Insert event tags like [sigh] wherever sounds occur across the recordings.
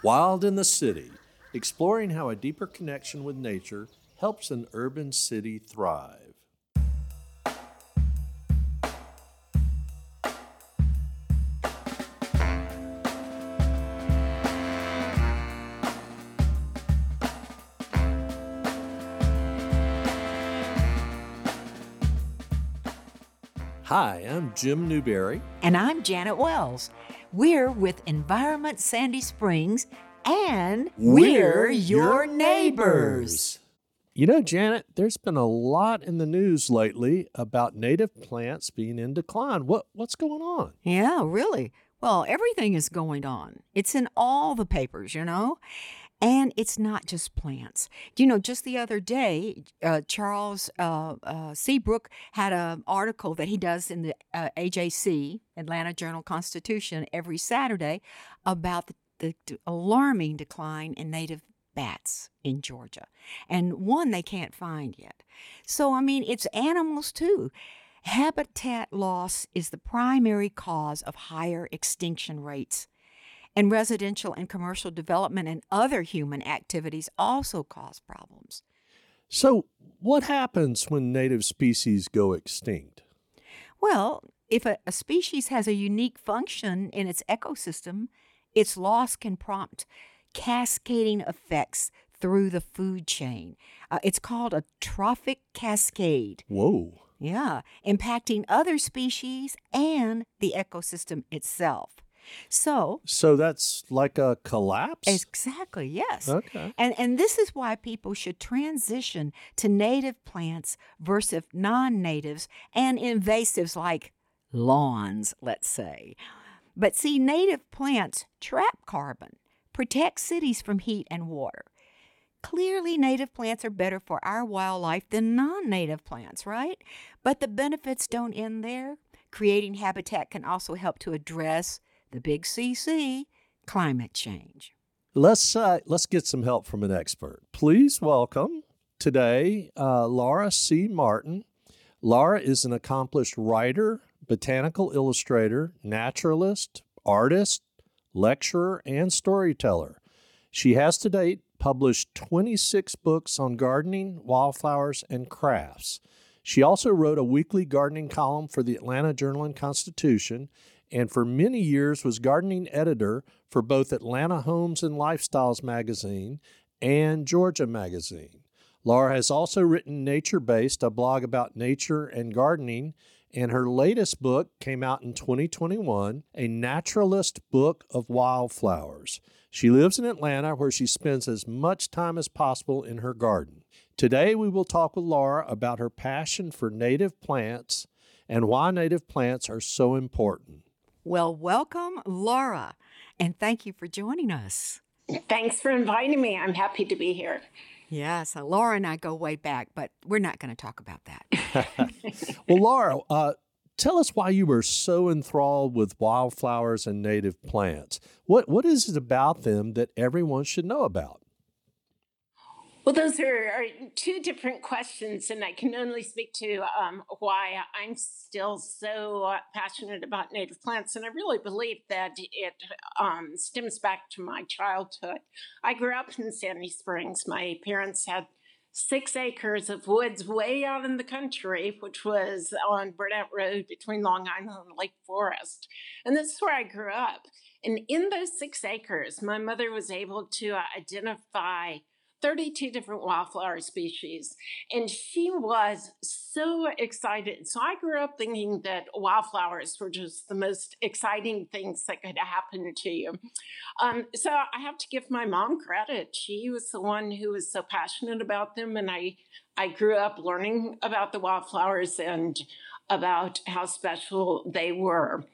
Wild in the City, exploring how a deeper connection with nature helps an urban city thrive. Hi, I'm Jim Newbury. And I'm Janet Wells. We're with Environment Sandy Springs, and we're, your neighbors. You know, Janet, there's been a lot in the news lately about native plants being in decline. What what's going on? Yeah, really. Well, everything is going on. It's in all the papers, you know. And it's not just plants. You know, just the other day, uh, Charles uh, uh, Seabrook had an article that he does in the uh, AJC, Atlanta Journal Constitution, every Saturday about the, the alarming decline in native bats in Georgia. And one they can't find yet. So, I mean, it's animals too. Habitat loss is the primary cause of higher extinction rates and residential and commercial development and other human activities also cause problems. So, what happens when native species go extinct? Well, if a, a, species has a unique function in its ecosystem, its loss can prompt cascading effects through the food chain. Uh, it's called a trophic cascade. Whoa. Yeah, impacting other species and the ecosystem itself. So So that's like a collapse? Exactly, yes. Okay. And and this is why people should transition to native plants versus non-natives and invasives like lawns, let's say. But see, native plants trap carbon, protect cities from heat and water. Clearly, native plants are better for our wildlife than non native plants, right? But the benefits don't end there. Creating habitat can also help to address the big CC, climate change. Let's uh, let's get some help from an expert. Please welcome today uh, Laura C. Martin. Laura is an accomplished writer, botanical illustrator, naturalist, artist, lecturer, and storyteller. She has to date published 26 books on gardening, wildflowers, and crafts. She also wrote a weekly gardening column for the Atlanta Journal and Constitution and for many years was gardening editor for both Atlanta Homes and Lifestyles magazine and Georgia magazine. Laura has also written Nature Based, a blog about nature and gardening, and her latest book came out in 2021, A Naturalist Book of Wildflowers. She lives in Atlanta where she spends as much time as possible in her garden. Today, we will talk with Laura about her passion for native plants and why native plants are so important. Well, welcome, Laura, and thank you for joining us. Thanks for inviting me. I'm happy to be here. Yeah, so Laura and I go way back, but we're not going to talk about that. [laughs] [laughs] well, Laura, uh, tell us why you were so enthralled with wildflowers and native plants. What what is it about them that everyone should know about? Well, those are, are, two different questions, and I can only speak to um, why I'm still so uh, passionate about native plants. And I really believe that it um, stems back to my childhood. I grew up in Sandy Springs. My parents had six acres of woods way out in the country, which was on Burnett Road between Long Island and Lake Forest. And this is where I grew up. And in those six acres, my mother was able to uh, identify 32 different wildflower species. And she was so excited. So I grew up thinking that wildflowers were just the most exciting things that could happen to you. Um, so I have to give my mom credit. She was the one who was so passionate about them. And I, I grew up learning about the wildflowers and about how special they were.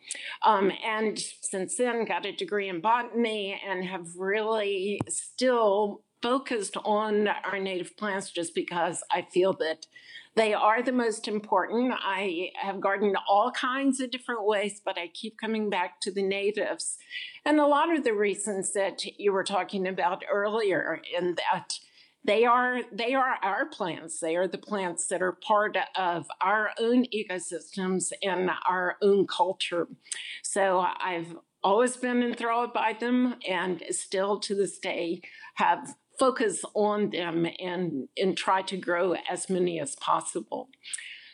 Um, and since then, got a degree in botany and have really still focused on our native plants just because I feel that they are the most important. I have gardened all kinds of different ways, but I keep coming back to the natives. And a lot of the reasons that you were talking about earlier, in that they are they are our plants. They are the plants that are part of our own ecosystems and our own culture. So I've always been enthralled by them and still to this day have focus on them and, and try to grow as many as possible.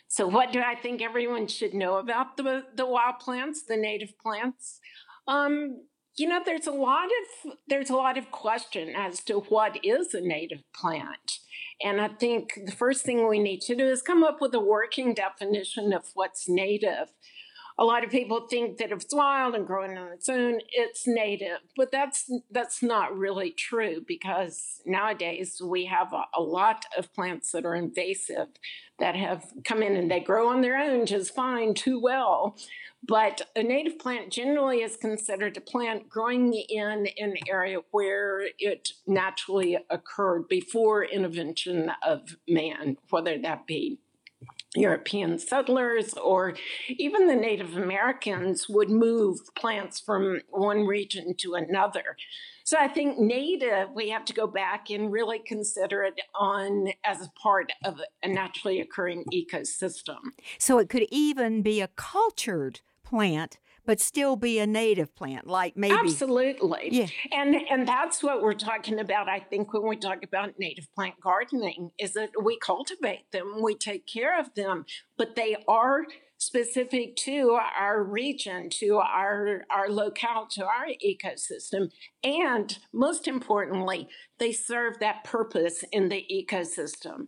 So, what do I think everyone should know about the, the wild plants, the native plants? Um, you know, there's a lot of there's a lot of question as to what is a native plant. And I think the first thing we need to do is come up with a working definition of what's native a lot of people think that if it's wild and growing on its own, it's native, but that's that's not really true because nowadays we have a, a, lot of plants that are invasive that have come in and they grow on their own just fine, too well. But a native plant generally is considered a plant growing in an area where it naturally occurred before intervention of man, whether that be European settlers or even the Native Americans would move plants from one region to another. So I think native, we have to go back and really consider it on as a part of a naturally occurring ecosystem. So it could even be a cultured plant but still be a native plant, like maybe. Absolutely. Yeah. And and that's what we're talking about, I think, when we talk about native plant gardening, is that we cultivate them, we take care of them, but they are specific to our region, to our, our locale, to our ecosystem. And most importantly, they serve that purpose in the ecosystem.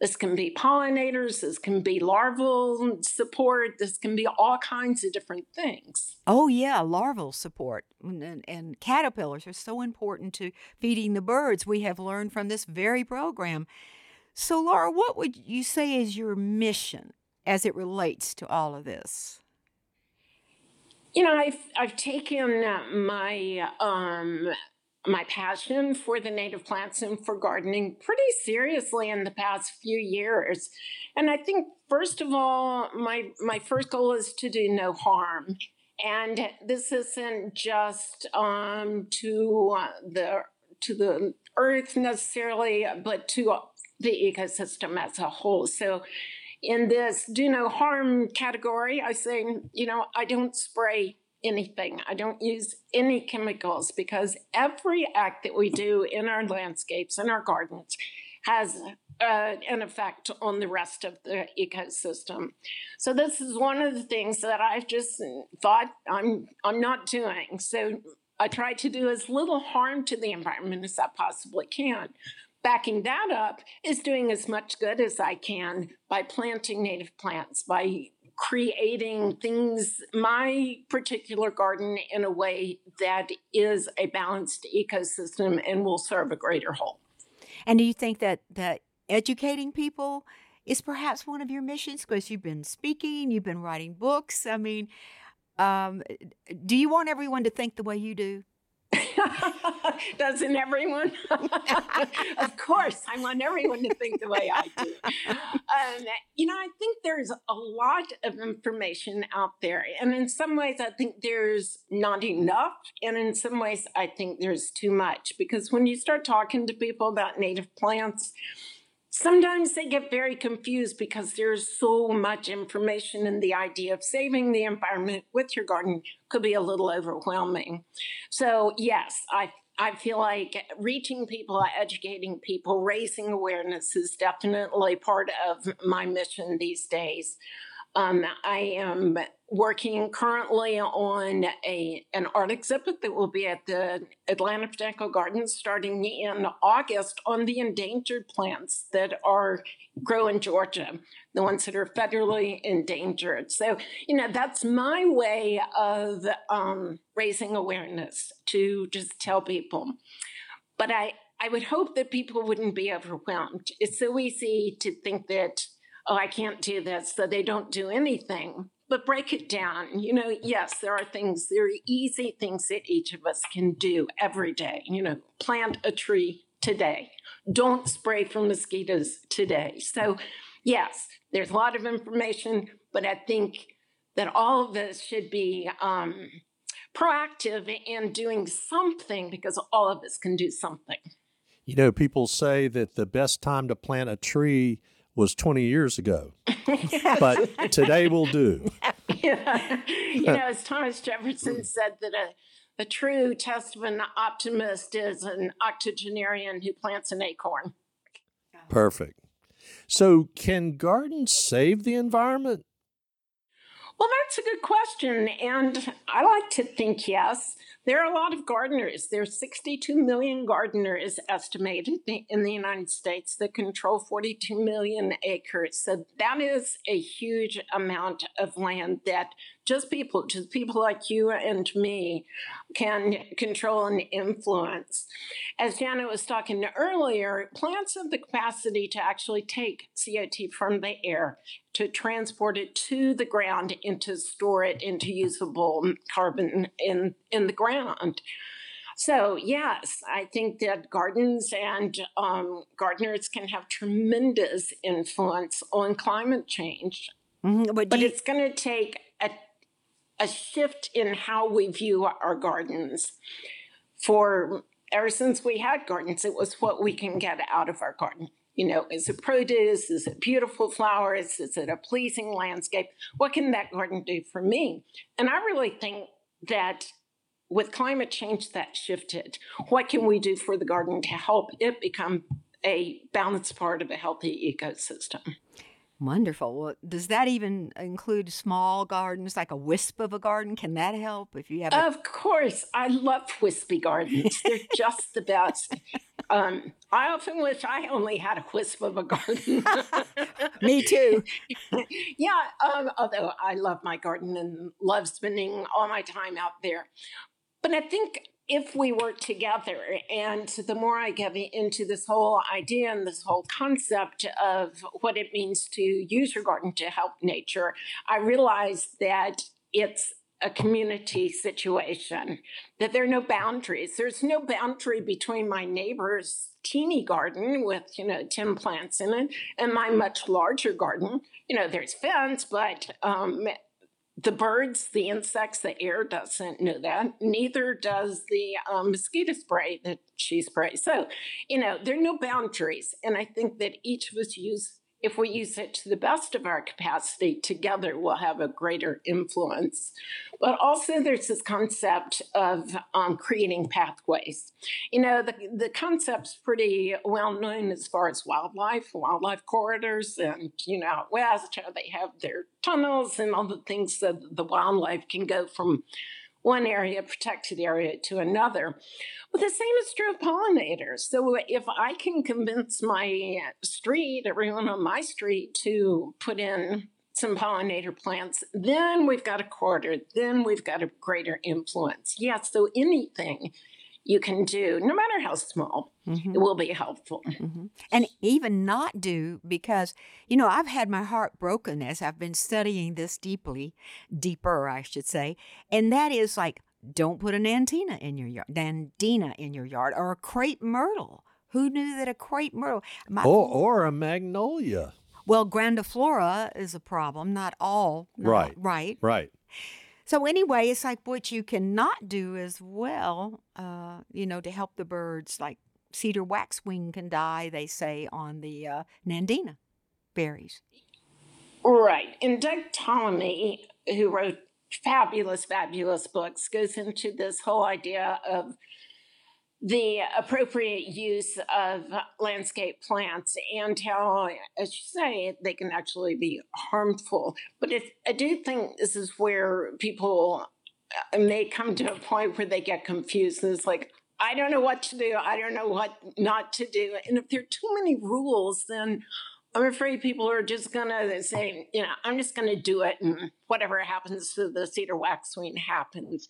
This can be pollinators, this can be larval support, this can be all kinds of different things. Oh, yeah, larval support. And, and, caterpillars are so important to feeding the birds. We have learned from this very program. So, Laura, what would you say is your mission as it relates to all of this? You know, I've, I've taken my um, my passion for the native plants and for gardening pretty seriously in the past few years. And I think first of all, my my first goal is to do no harm. And this isn't just um, to uh, the to the earth necessarily, but to the ecosystem as a whole. So in this do no harm category, I say, you know, I don't spray anything. I don't use any chemicals because every act that we do in our landscapes, in our gardens, has uh, an effect on the rest of the ecosystem. So this is one of the things that I've just thought I'm I'm not doing. So I try to do as little harm to the environment as I possibly can. Backing that up is doing as much good as I can by planting native plants, by creating things, my particular garden, in a way that is a balanced ecosystem and will serve a greater whole. And do you think that that educating people is perhaps one of your missions because you've been speaking, you've been writing books? I mean, um, do you want everyone to think the way you do? [laughs] [laughs] Doesn't everyone? [laughs] of course, I want everyone to think the way I do. Um, you know, I think there's a lot of information out there. And in some ways, I think there's not enough. And in some ways, I think there's too much. Because when you start talking to people about native plants, sometimes they get very confused because there's so much information and the idea of saving the environment with your garden could be a little overwhelming. So yes, I I feel like reaching people, educating people, raising awareness is definitely part of my mission these days. Um, I am working currently on a an art exhibit that will be at the Atlanta Botanical Gardens starting in August on the endangered plants that are grow in Georgia, the ones that are federally endangered. So, you know, that's my way of um, raising awareness to just tell people. But I, I would hope that people wouldn't be overwhelmed. It's so easy to think that, oh, I can't do this, so they don't do anything but break it down. You know, yes, there are things, there are easy things that each of us can do every day. You know, plant a tree today. Don't spray for mosquitoes today. So, yes, there's a lot of information, but I think that all of us should be um, proactive in doing something because all of us can do something. You know, people say that the best time to plant a tree was 20 years ago. [laughs] but today will do. [laughs] yeah. You know, as Thomas Jefferson said, that a, a true test of an optimist is an octogenarian who plants an acorn. Perfect. So, can gardens save the environment? Well, that's a good question. And I like to think yes. There are a lot of gardeners. There's 62 million gardeners estimated in the United States that control 42 million acres. So that is a huge amount of land that just people, just people like you and me, can control and influence. As Janet was talking earlier, plants have the capacity to actually take CO2 from the air, to transport it to the ground, and to store it into usable carbon in, in the ground. So, yes, I think that gardens and um, gardeners can have tremendous influence on climate change. Mm-hmm. But, but you- it's going to take a shift in how we view our gardens. For ever since we had gardens, it was what we can get out of our garden. You know, is it produce? Is it beautiful flowers? Is it a pleasing landscape? What can that garden do for me? And I really think that with climate change, that shifted. What can we do for the garden to help it become a balanced part of a healthy ecosystem? Wonderful. Well, does that even include small gardens, like a wisp of a garden? Can that help if you have? A- of course, I love wispy gardens. [laughs] They're just the best. Um, I often wish I only had a wisp of a garden. [laughs] Me too. [laughs] yeah, um, although I love my garden and love spending all my time out there. But I think if we work together, and the more I get into this whole idea and this whole concept of what it means to use your garden to help nature, I realize that it's a community situation, that there are no boundaries. There's no boundary between my neighbor's teeny garden with, you know, 10 plants in it and my much larger garden. You know, there's fence, but um, the birds, the insects, the air doesn't know that. Neither does the um, mosquito spray that she sprays. So, you know, there are no boundaries. And I think that each of us use if we use it to the best of our capacity, together we'll have a greater influence. But also, there's this concept of um, creating pathways. You know, the, the concept's pretty well known as far as wildlife, wildlife corridors, and, you know, out west, how they have their tunnels and all the things that the wildlife can go from one area, protected area, to another. But the same is true of pollinators. So if I can convince my street, everyone on my street, to put in some pollinator plants, then we've got a corridor, then we've got a greater influence. Yeah, so anything you can do, no matter how small, mm-hmm. it will be helpful. Mm-hmm. And even not do, because, you know, I've had my heart broken as I've been studying this deeply, deeper, I should say. And that is like, don't put an nandina in your yard, nandina in your yard, or a crepe myrtle. Who knew that a crepe myrtle? My, or, or a magnolia. Well, grandiflora is a problem, not all. Not, right. Right. Right. So anyway, it's like what you cannot do as well, uh, you know, to help the birds. Like cedar waxwing can die, they say, on the uh, nandina berries. Right. And Doug Tallamy, who wrote fabulous, fabulous books, goes into this whole idea of the appropriate use of landscape plants and how, as you say, they can actually be harmful. But I do think this is where people uh, may come to a point where they get confused. And it's like, I don't know what to do. I don't know what not to do. And if there are too many rules, then I'm afraid people are just going to say, you know, I'm just going to do it and whatever happens to the cedar waxwing happens.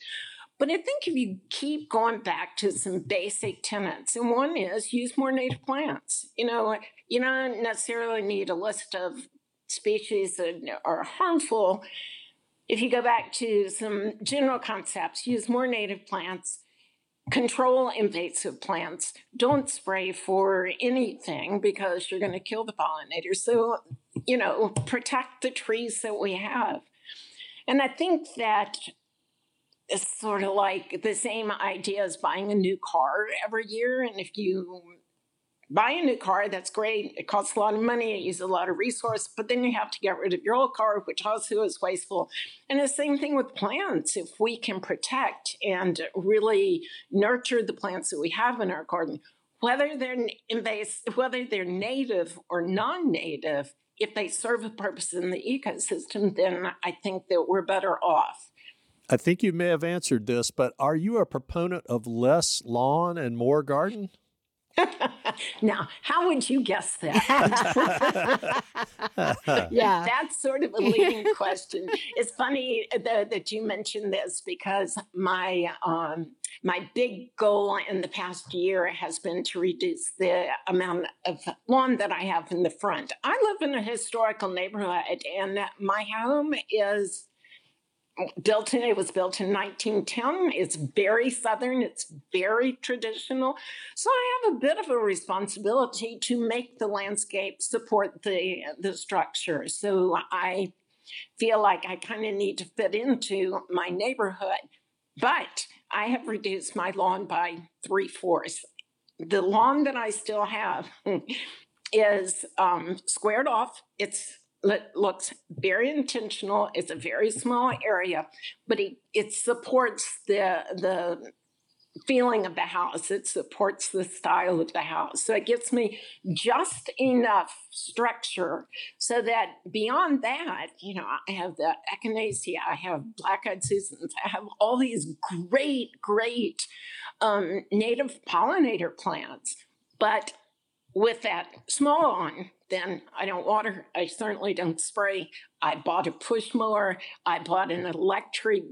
But I think if you keep going back to some basic tenets, and one is use more native plants. You know, you don't necessarily need a list of species that are harmful. If you go back to some general concepts, use more native plants, control invasive plants, don't spray for anything because you're going to kill the pollinators. So, you know, protect the trees that we have. And I think that it's sort of like the same idea as buying a new car every year. And if you buy a new car, that's great. It costs a lot of money, it uses a lot of resource, but then you have to get rid of your old car, which also is wasteful. And the same thing with plants. If we can protect and really nurture the plants that we have in our garden, whether they're invasive, whether they're native or non-native, if they serve a purpose in the ecosystem, then I think that we're better off. I think you may have answered this, but are you a proponent of less lawn and more garden? [laughs] now, how would you guess that? [laughs] yeah. [laughs] That's sort of a leading question. It's funny that, that you mentioned this because my um, my big goal in the past year has been to reduce the amount of lawn that I have in the front. I live in a historical neighborhood, and my home is built in it was built in 1910 it's very southern it's very traditional. So i have a bit of a responsibility to make the landscape support the the structure. So i feel like i kind of need to fit into my neighborhood but i have reduced my lawn by three-fourths. The lawn that i still have [laughs] is um, squared off. It's looks very intentional. It's a very small area, but it, it supports the the feeling of the house. It supports the style of the house. So it gives me just enough structure so that beyond that, you know, I have the echinacea, I have black-eyed Susans, I have all these great, great um, native pollinator plants. But with that small lawn, then I don't water. I certainly don't spray. I bought a push mower. I bought an electric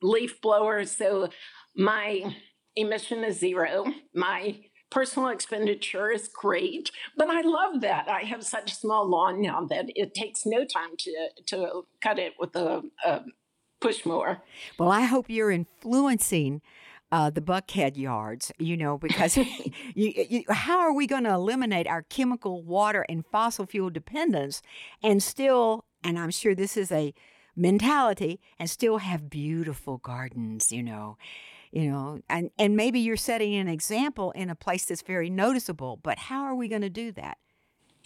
leaf blower. So my emission is zero. My personal expenditure is great, but I love that. I have such a small lawn now that it takes no time to, to cut it with a, a push mower. Well, I hope you're influencing uh, the Buckhead yards, you know, because [laughs] [laughs] you, you, how are we going to eliminate our chemical, water, and fossil fuel dependence and still, and I'm sure this is a mentality, and still have beautiful gardens, you know? You know, and, and maybe you're setting an example in a place that's very noticeable, but how are we going to do that?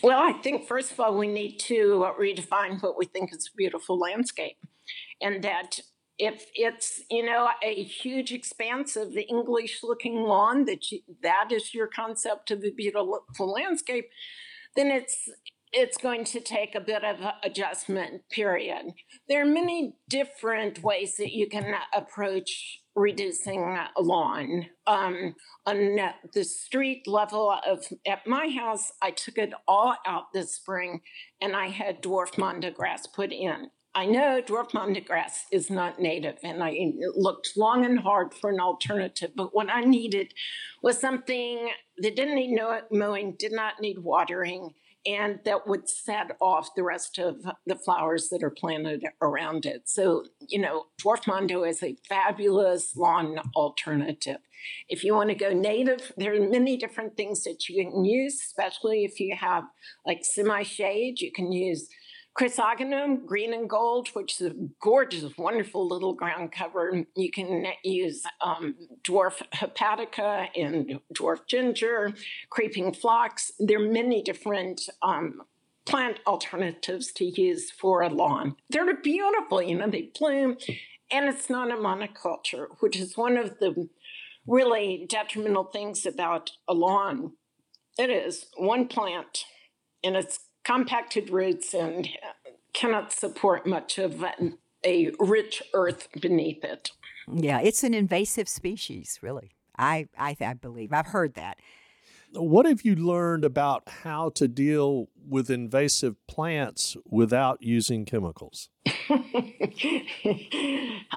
Well, I think first of all, we need to redefine what we think is a beautiful landscape. And that if it's you know a huge expanse of the english looking lawn that you, that is your concept of a beautiful landscape then it's it's going to take a bit of adjustment period. There are many different ways that you can approach reducing lawn. Um, on the street level of at my house i took it all out this spring and i had dwarf mondo grass put in I know dwarf mondo grass is not native, and I looked long and hard for an alternative. But what I needed was something that didn't need mowing, did not need watering, and that would set off the rest of the flowers that are planted around it. So, you know, dwarf mondo is a fabulous lawn alternative. If you want to go native, there are many different things that you can use, especially if you have like semi shade. You can use Chrysogonum, green and gold, which is a gorgeous, wonderful little ground cover. You can use um, dwarf hepatica and dwarf ginger, creeping phlox. There are many different um, plant alternatives to use for a lawn. They're beautiful, you know, they bloom, and it's not a monoculture, which is one of the really detrimental things about a lawn. It is one plant, and it's compacted roots and cannot support much of a rich earth beneath it. Yeah, it's an invasive species, really. I, I, I believe. I've heard that. What have you learned about how to deal with invasive plants without using chemicals? [laughs]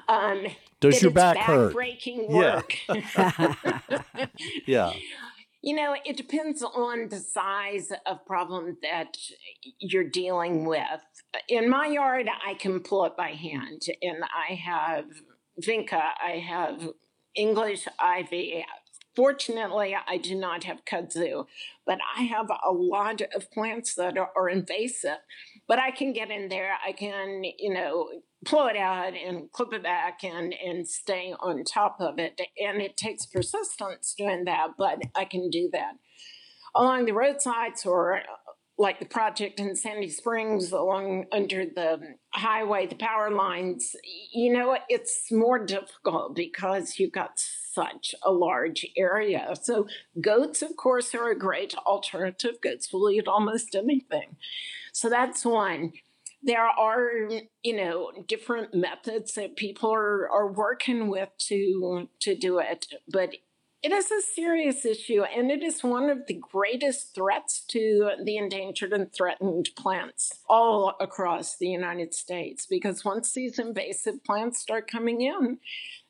um, Does your back hurt? Breaking work. Yeah. [laughs] yeah. You know, it depends on the size of problem that you're dealing with. In my yard, I can pull it by hand, and I have vinca, I have English ivy. Fortunately, I do not have kudzu, but I have a lot of plants that are, are invasive. But I can get in there, I can, you know, pull it out and clip it back and and stay on top of it and it takes persistence doing that but i can do that along the roadsides or uh, like the project in Sandy Springs along under the highway, the power lines, you know, it's more difficult because you've got such a large area. So goats, of course, are a great alternative. Goats will eat almost anything. So that's one. There are, you know, different methods that people are, are working with to to do it, but it is a serious issue, and it is one of the greatest threats to the endangered and threatened plants all across the United States. Because once these invasive plants start coming in,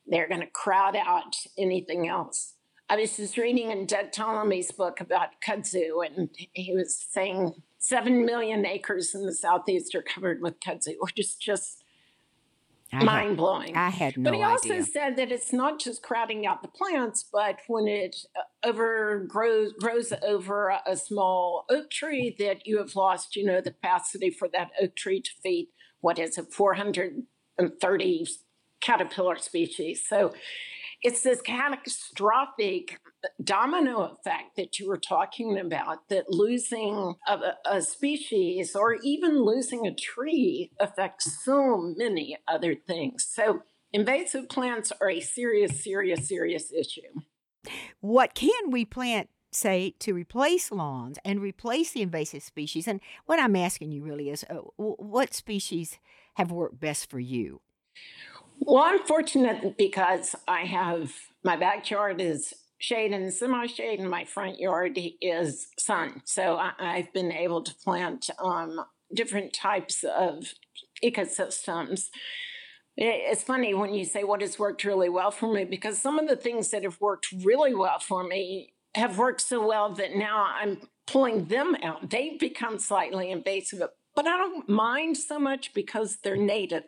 they're going to crowd out anything else. I was just reading in Doug Tallamy's book about kudzu, and he was saying 7 million acres in the southeast are covered with kudzu, which is just mind blowing. I had no But he also said that it's not just crowding out the plants, but when it overgrows grows over a, a small oak tree, that you have lost, you know, the capacity for that oak tree to feed what is a 430 caterpillar species. So it's this catastrophic domino effect that you were talking about that losing a, a species or even losing a tree affects so many other things. So invasive plants are a serious, serious, serious issue. What can we plant, say, to replace lawns and replace the invasive species? And what I'm asking you really is uh, what species have worked best for you? Well, I'm fortunate because I have my backyard is shade and semi shade, and my front yard is sun. So I, I've been able to plant um, different types of ecosystems. It's funny when you say what has worked really well for me because some of the things that have worked really well for me have worked so well that now I'm pulling them out. They've become slightly invasive, but I don't mind so much because they're native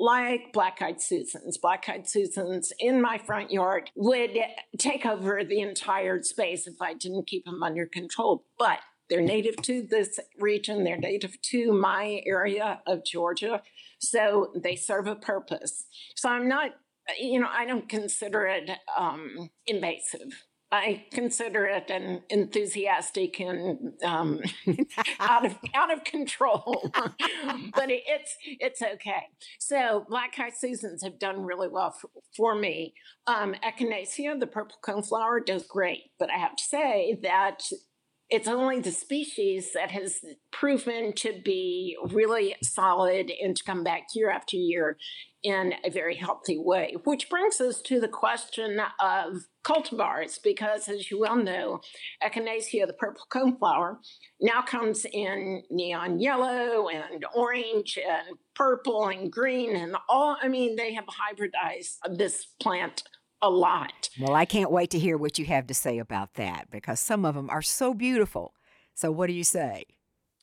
like black eyed Susans. Black eyed Susans in my front yard would take over the entire space if I didn't keep them under control. But they're native to this region, they're native to my area of Georgia, so they serve a purpose. So I'm not, you know, I don't consider it um, invasive. I consider it an enthusiastic and um, [laughs] out of out of control, [laughs] but it, it's it's okay. So black eye Susans have done really well for, for me. Um, Echinacea, the purple coneflower, does great, but I have to say that it's only the species that has proven to be really solid and to come back year after year in a very healthy way. Which brings us to the question of cultivars, because as you well know, Echinacea, the purple coneflower, now comes in neon yellow and orange and purple and green and all. I mean, they have hybridized this plant a lot. Well, I can't wait to hear what you have to say about that because some of them are so beautiful. So, what do you say?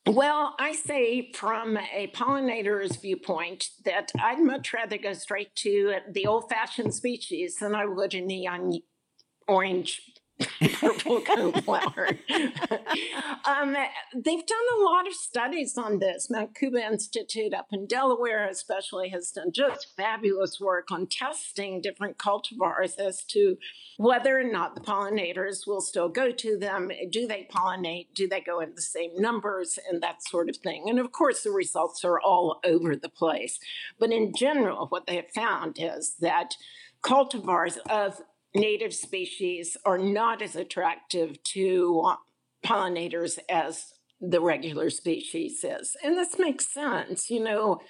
Well, I say from a pollinator's viewpoint that I'd much rather go straight to the old fashioned species than I would a neon orange [laughs] [laughs] purple coneflower. um, they've done a lot of studies on this. Mount Cuba Institute up in Delaware, especially, has done just fabulous work on testing different cultivars as to whether or not the pollinators will still go to them. Do they pollinate? Do they go in the same numbers? And that sort of thing. And of course, the results are all over the place. But in general, what they have found is that cultivars of native species are not as attractive to pollinators as the regular species is. And this makes sense. You know,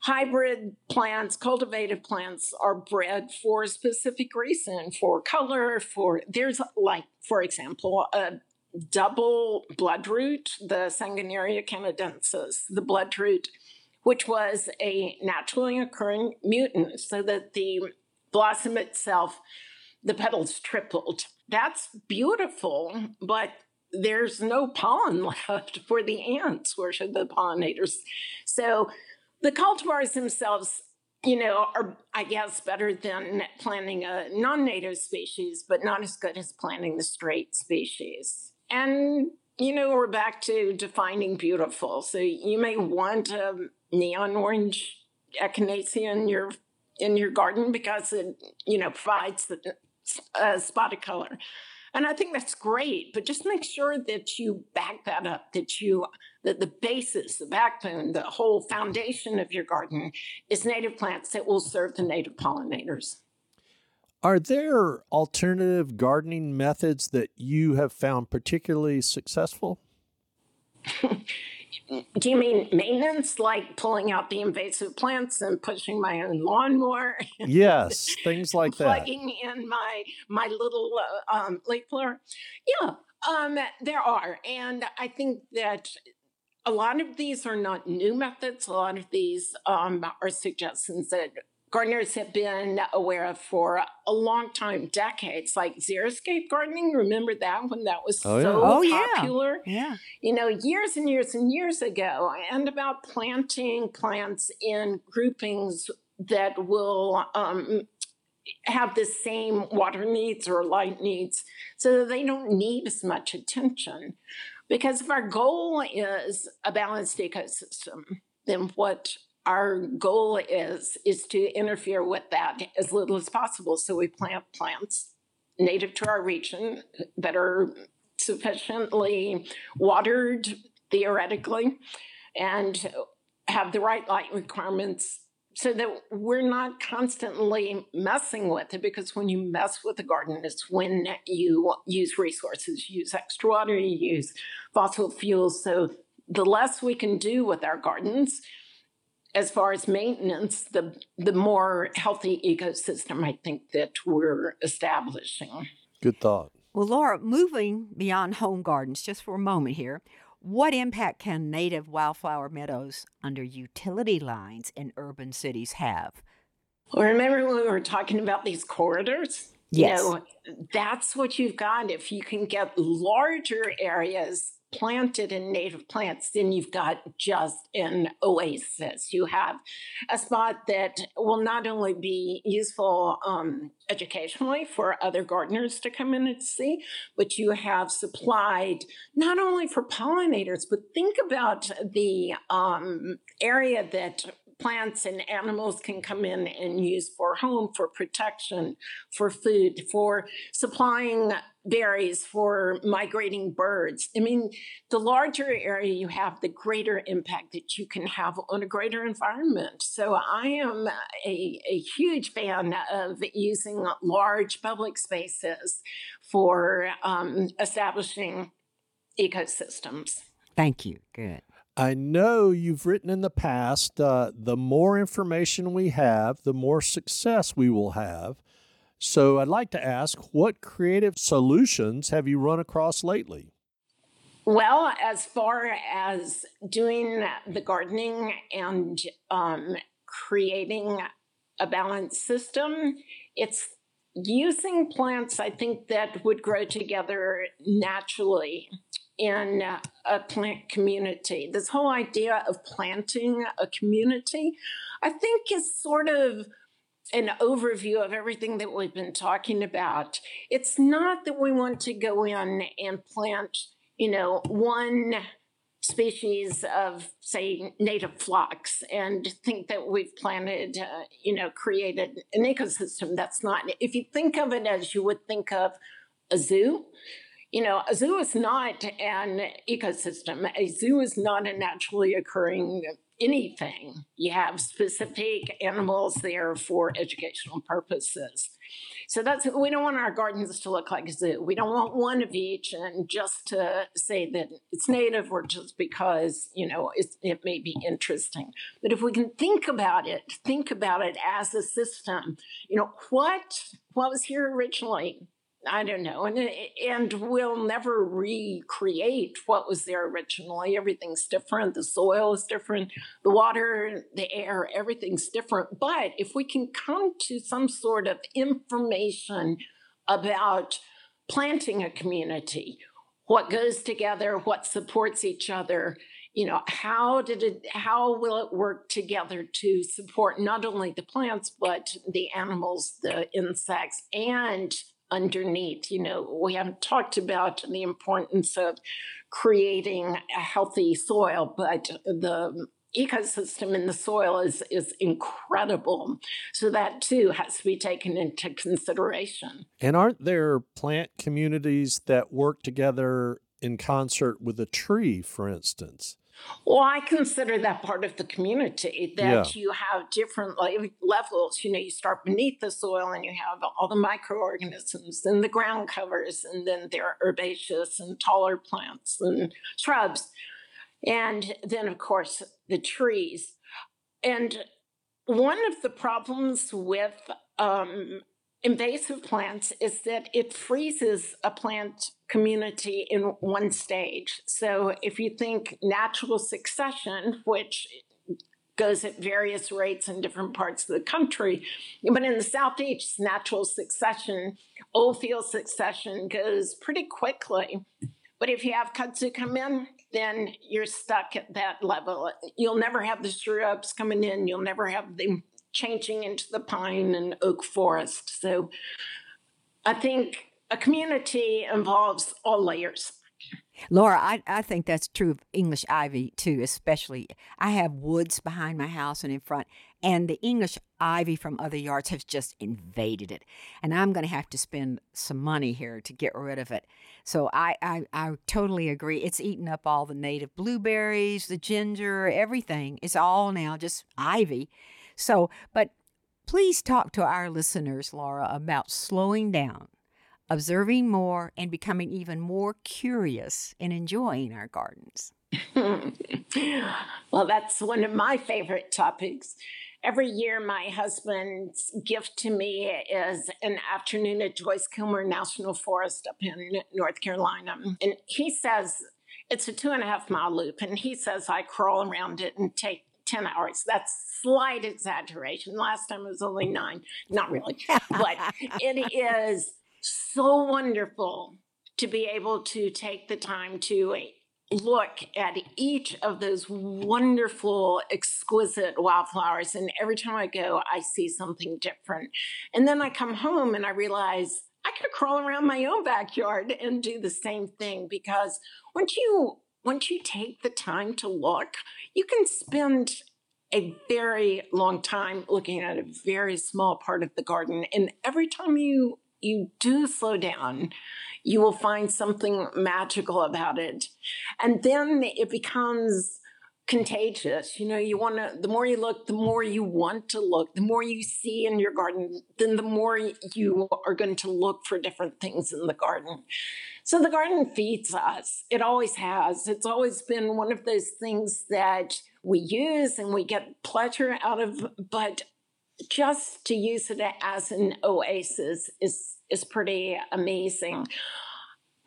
hybrid plants, cultivated plants are bred for a specific reason for color, for there's like, for example, a double bloodroot, the Sanguinaria canadensis, the bloodroot, which was a naturally occurring mutant, so that the blossom itself the petals tripled. That's beautiful, but there's no pollen [laughs] left for the ants, or should the pollinators. So the cultivars themselves, you know, are, I guess, better than planting a non native species, but not as good as planting the straight species. And, you know, we're back to defining beautiful. So you may want a neon orange echinacea in your in your garden because it you know provides the uh, of color And I think that's great, but just make sure that you back that up, that you that the basis, the backbone, the whole foundation of your garden is native plants that will serve the native pollinators. Are there alternative gardening methods that you have found particularly successful? [laughs] Do you mean maintenance, like pulling out the invasive plants and pushing my own lawnmower? Yes, things like [laughs] that. Plugging in my my little uh, um, leaf blower. Yeah, um, there are, and I think that a lot of these are not new methods. A lot of these um, are suggestions that gardeners have been aware of for a long time, decades, like xeriscape gardening. Remember that when that was Oh, yeah. so Oh, yeah. popular? Yeah. You know, years and years and years ago, and about planting plants in groupings that will um, have the same water needs or light needs so that they don't need as much attention. Because if our goal is a balanced ecosystem, then what our goal is is to interfere with that as little as possible. So we plant plants native to our region that are sufficiently watered theoretically and have the right light requirements so that we're not constantly messing with it because when you mess with the garden it's when you use resources you use extra water you use fossil fuels so the less we can do with our gardens as far as maintenance the the more healthy ecosystem i think that we're establishing Good thought. Well, Laura, moving beyond home gardens just for a moment here, what impact can native wildflower meadows under utility lines in urban cities have? Well, remember when we were talking about these corridors? Yes. You know, that's what you've got. If you can get larger areas planted in native plants, then you've got just an oasis. You have a spot that will not only be useful um, educationally for other gardeners to come in and see, but you have supplied not only for pollinators, but think about the um, area that plants and animals can come in and use for home, for protection, for food, for supplying berries, for migrating birds. I mean, the larger area you have, the greater impact that you can have on a greater environment. So I am a, a huge fan of using large public spaces for um, establishing ecosystems. Thank you. Good. I know you've written in the past uh, the more information we have, the more success we will have. So I'd like to ask what creative solutions have you run across lately? Well, as far as doing the gardening and um, creating a balanced system, it's using plants, I think, that would grow together naturally in a plant community. This whole idea of planting a community, I think, is sort of an overview of everything that we've been talking about. It's not that we want to go in and plant, you know, one species of, say, native phlox and think that we've planted, uh, you know, created an ecosystem. That's not, if you think of it as you would think of a zoo, you know, a zoo is not an ecosystem. A zoo is not a naturally occurring anything. You have specific animals there for educational purposes. So that's we don't want our gardens to look like a zoo. We don't want one of each, and just to say that it's native or just because you know it may be interesting. But if we can think about it, think about it as a system. You know what what was here originally I don't know, and and we'll never recreate what was there originally. Everything's different. The soil is different. The water, the air, everything's different. But if we can come to some sort of information about planting a community, what goes together, what supports each other, you know, how did it? How will it work together to support not only the plants but the animals, the insects, and underneath. You know, we haven't talked about the importance of creating a healthy soil, but the ecosystem in the soil is, is incredible. So that too has to be taken into consideration. And aren't there plant communities that work together in concert with a tree, for instance? Well, I consider that part of the community that yeah. you have different levels. You know, you start beneath the soil and you have all the microorganisms and the ground covers, and then there are herbaceous and taller plants and shrubs. And then, of course, the trees. And one of the problems with um, invasive plants is that it freezes a plant community in one stage. So if you think natural succession, which goes at various rates in different parts of the country, but in the southeast, natural succession, old field succession goes pretty quickly. But if you have kudzu come in, then you're stuck at that level. You'll never have the shrubs coming in. You'll never have them changing into the pine and oak forest. So I think a community involves all layers. Laura, I, I think that's true of English ivy too, especially. I have woods behind my house and in front, and the English ivy from other yards has just invaded it. And I'm going to have to spend some money here to get rid of it. So I, I, I totally agree. It's eaten up all the native blueberries, the ginger, everything. It's all now just ivy. So, but please talk to our listeners, Laura, about slowing down, observing more, and becoming even more curious and enjoying our gardens. [laughs] well, that's one of my favorite topics. Every year, my husband's gift to me is an afternoon at Joyce Kilmer National Forest up in North Carolina. And he says it's a two and a half mile loop, and he says I crawl around it and take 10 hours. That's slight exaggeration. Last time it was only [laughs] nine. Not really. [laughs] but it is so wonderful to be able to take the time to look at each of those wonderful, exquisite wildflowers. And every time I go, I see something different. And then I come home and I realize I could crawl around my own backyard and do the same thing because once you once you take the time to look, you can spend a very long time looking at a very small part of the garden. And every time you you do slow down, you will find something magical about it. And then it becomes contagious. You know, you want to, the more you look, the more you want to look, the more you see in your garden, then the more you are going to look for different things in the garden. So the garden feeds us. It always has. It's always been one of those things that we use and we get pleasure out of, but just to use it as an oasis is is pretty amazing.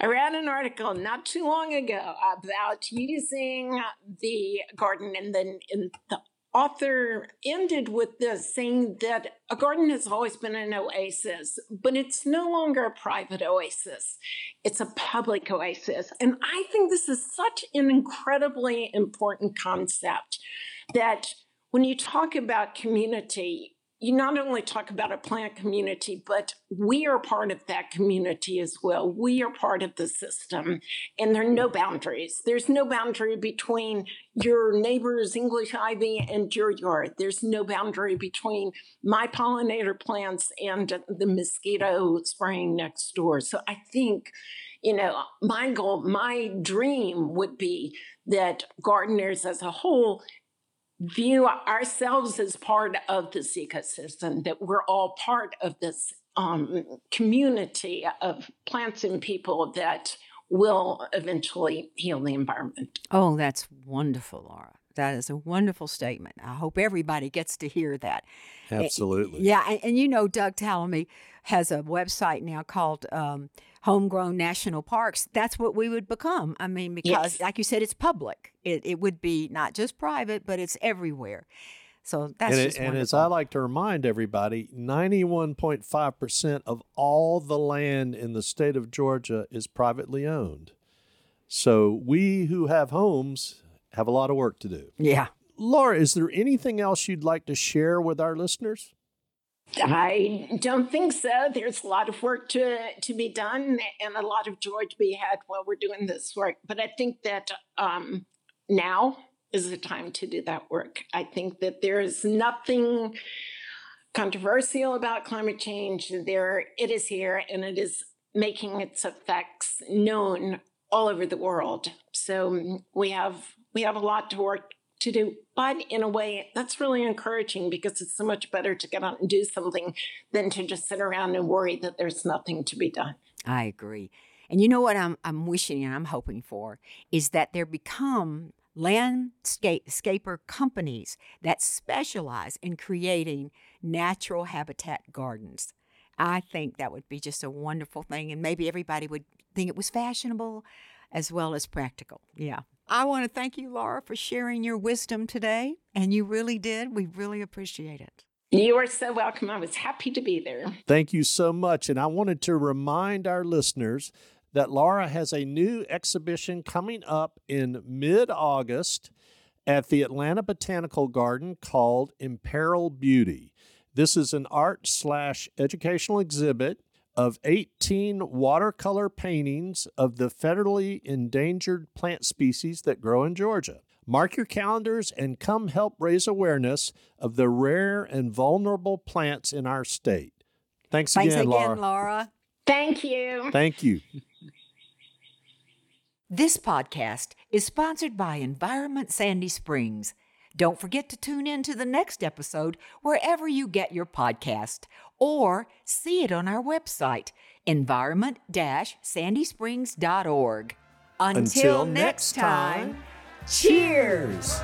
I read an article not too long ago about using the garden and then the author ended with this saying that a garden has always been an oasis, but it's no longer a private oasis. It's a public oasis. And I think this is such an incredibly important concept that when you talk about community, you not only talk about a plant community, but we are part of that community as well. We are part of the system, and there are no boundaries. There's no boundary between your neighbor's English ivy and your yard. There's no boundary between my pollinator plants and the mosquito spraying next door. So I think, you know, my goal, my dream would be that gardeners as a whole view ourselves as part of this ecosystem, that we're all part of this um, community of plants and people that will eventually heal the environment. Oh, that's wonderful, Laura. That is a wonderful statement. I hope everybody gets to hear that. Absolutely. Yeah, and, and you know, Doug Tallamy has a website now called um, Homegrown National Parks. That's what we would become. I mean, because, yes. like you said, it's public. It, it would be not just private, but it's everywhere. So that's and, it, and as I like to remind everybody, 91.5% of all the land in the state of Georgia is privately owned. So we who have homes have a lot of work to do. Yeah. Laura, is there anything else you'd like to share with our listeners? I don't think so. There's a lot of work to, to be done and a lot of joy to be had while we're doing this work. But I think that um, now is the time to do that work. I think that there is nothing controversial about climate change. There, it is here and it is making its effects known all over the world. So we have we have a lot to work to do, but in a way that's really encouraging because it's so much better to get out and do something than to just sit around and worry that there's nothing to be done. I agree. And you know what I'm I'm wishing and I'm hoping for is that there become landscaper companies that specialize in creating natural habitat gardens. I think that would be just a wonderful thing, and maybe everybody would think it was fashionable as well as practical. Yeah. I want to thank you, Laura, for sharing your wisdom today, and you really did. We really appreciate it. You are so welcome. I was happy to be there. Thank you so much. And I wanted to remind our listeners that Laura has a new exhibition coming up in mid August at the Atlanta Botanical Garden called Imperiled Beauty. This is an art slash educational exhibit of 18 watercolor paintings of the federally endangered plant species that grow in Georgia. Mark your calendars and come help raise awareness of the rare and vulnerable plants in our state. Thanks, again, Laura. Thanks again, again Laura. Laura. Thank you. Thank you. This podcast is sponsored by Environment Sandy Springs. Don't forget to tune in to the next episode wherever you get your podcast or see it on our website, environment sandysprings.org. Until, Until next time, cheers!